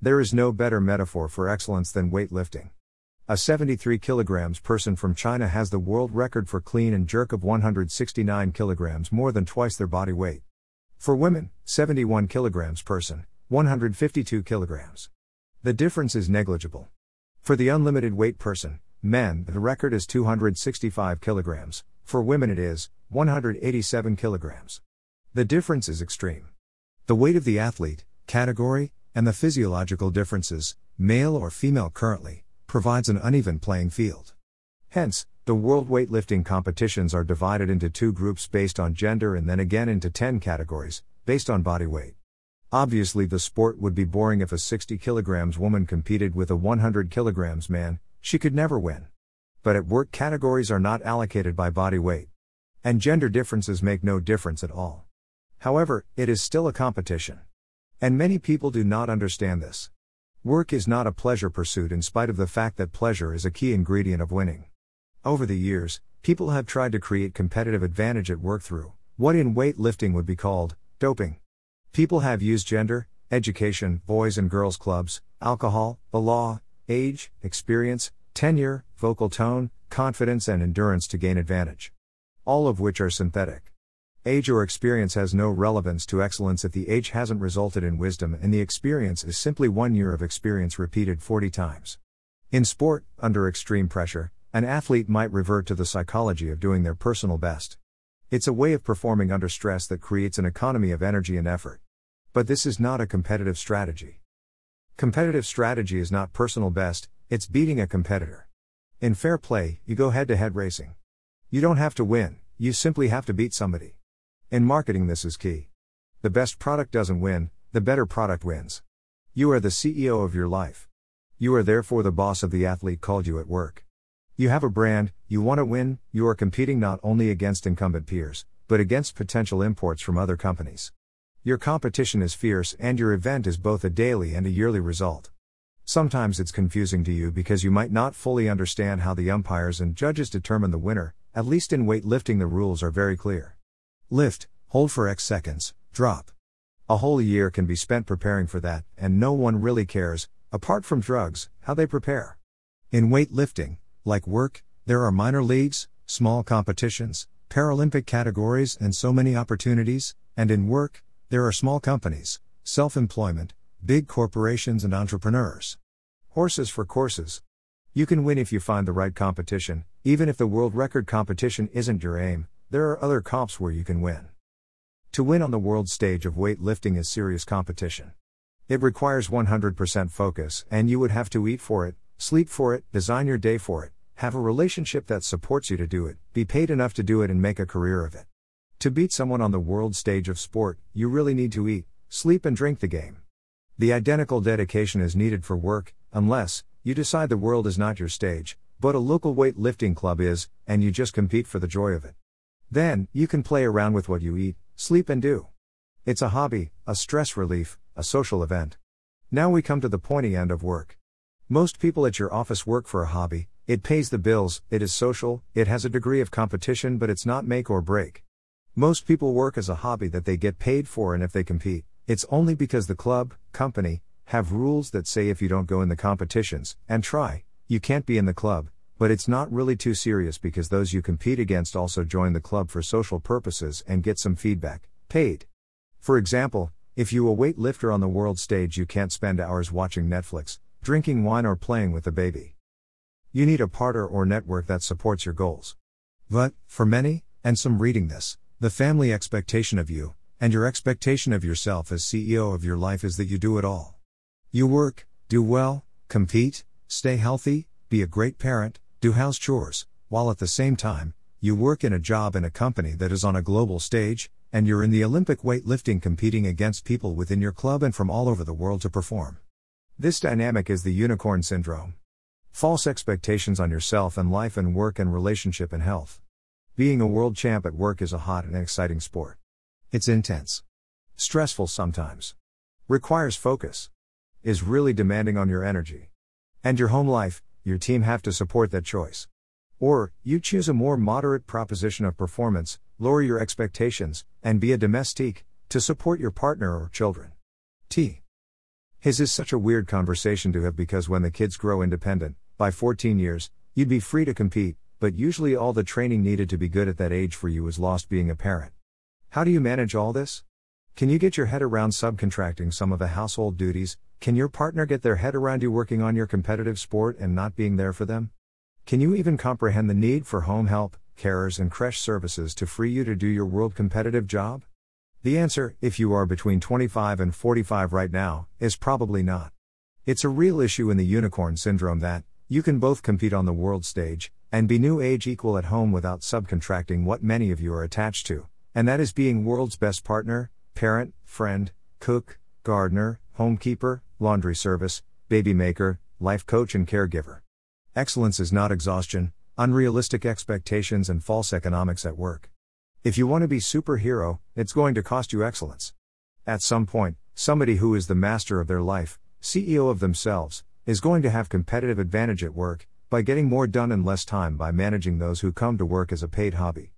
There is no better metaphor for excellence than weightlifting. A 73 kg person from China has the world record for clean and jerk of 169 kg, more than twice their body weight. For women, 71 kg person, 152 kg. The difference is negligible. For the unlimited weight person, men, the record is 265 kg, for women it is 187 kg. The difference is extreme. The weight of the athlete, category, and the physiological differences, male or female currently, provides an uneven playing field. Hence, the world weightlifting competitions are divided into two groups based on gender and then again into 10 categories, based on body weight. Obviously, the sport would be boring if a 60 kg woman competed with a 100 kg man, she could never win. But at work, categories are not allocated by body weight. And gender differences make no difference at all. However, it is still a competition. And many people do not understand this. Work is not a pleasure pursuit in spite of the fact that pleasure is a key ingredient of winning. Over the years, people have tried to create competitive advantage at work through what in weightlifting would be called doping. People have used gender, education, boys and girls clubs, alcohol, the law, age, experience, tenure, vocal tone, confidence, and endurance to gain advantage. All of which are synthetic. Age or experience has no relevance to excellence if the age hasn't resulted in wisdom and the experience is simply one year of experience repeated 40 times. In sport, under extreme pressure, an athlete might revert to the psychology of doing their personal best. It's a way of performing under stress that creates an economy of energy and effort. But this is not a competitive strategy. Competitive strategy is not personal best, it's beating a competitor. In fair play, you go head to head racing. You don't have to win, you simply have to beat somebody. In marketing, this is key. The best product doesn't win, the better product wins. You are the CEO of your life. You are therefore the boss of the athlete called you at work. You have a brand, you want to win, you are competing not only against incumbent peers, but against potential imports from other companies. Your competition is fierce and your event is both a daily and a yearly result. Sometimes it's confusing to you because you might not fully understand how the umpires and judges determine the winner, at least in weightlifting, the rules are very clear. Lift, hold for X seconds, drop. A whole year can be spent preparing for that, and no one really cares, apart from drugs, how they prepare. In weightlifting, like work, there are minor leagues, small competitions, Paralympic categories, and so many opportunities, and in work, there are small companies, self employment, big corporations, and entrepreneurs. Horses for courses. You can win if you find the right competition, even if the world record competition isn't your aim, there are other comps where you can win. To win on the world stage of weightlifting is serious competition. It requires 100% focus, and you would have to eat for it, sleep for it, design your day for it, have a relationship that supports you to do it, be paid enough to do it, and make a career of it. To beat someone on the world stage of sport, you really need to eat, sleep, and drink the game. The identical dedication is needed for work, unless you decide the world is not your stage, but a local weightlifting club is, and you just compete for the joy of it. Then, you can play around with what you eat, sleep, and do. It's a hobby, a stress relief, a social event. Now we come to the pointy end of work. Most people at your office work for a hobby, it pays the bills, it is social, it has a degree of competition, but it's not make or break. Most people work as a hobby that they get paid for, and if they compete, it's only because the club, company, have rules that say if you don't go in the competitions, and try, you can't be in the club, but it's not really too serious because those you compete against also join the club for social purposes and get some feedback, paid. For example, if you a weightlifter on the world stage, you can't spend hours watching Netflix, drinking wine, or playing with the baby. You need a partner or network that supports your goals. But, for many, and some reading this, the family expectation of you, and your expectation of yourself as CEO of your life is that you do it all. You work, do well, compete, stay healthy, be a great parent, do house chores, while at the same time, you work in a job in a company that is on a global stage, and you're in the Olympic weightlifting competing against people within your club and from all over the world to perform. This dynamic is the unicorn syndrome. False expectations on yourself and life and work and relationship and health. Being a world champ at work is a hot and exciting sport. It's intense. Stressful sometimes. Requires focus. Is really demanding on your energy. And your home life, your team have to support that choice. Or, you choose a more moderate proposition of performance, lower your expectations, and be a domestique, to support your partner or children. T. His is such a weird conversation to have because when the kids grow independent, by 14 years, you'd be free to compete, but usually all the training needed to be good at that age for you is lost being a parent. How do you manage all this? Can you get your head around subcontracting some of the household duties? Can your partner get their head around you working on your competitive sport and not being there for them? Can you even comprehend the need for home help, carers, and creche services to free you to do your world competitive job? The answer, if you are between 25 and 45 right now, is probably not. It's a real issue in the unicorn syndrome that, you can both compete on the world stage, and be new age equal at home without subcontracting what many of you are attached to, and that is being world's best partner, parent, friend, cook, gardener, homekeeper, laundry service, baby maker, life coach, and caregiver. Excellence is not exhaustion, unrealistic expectations, and false economics at work. If you want to be superhero, it's going to cost you excellence. At some point, somebody who is the master of their life, CEO of themselves, is going to have competitive advantage at work by getting more done in less time by managing those who come to work as a paid hobby.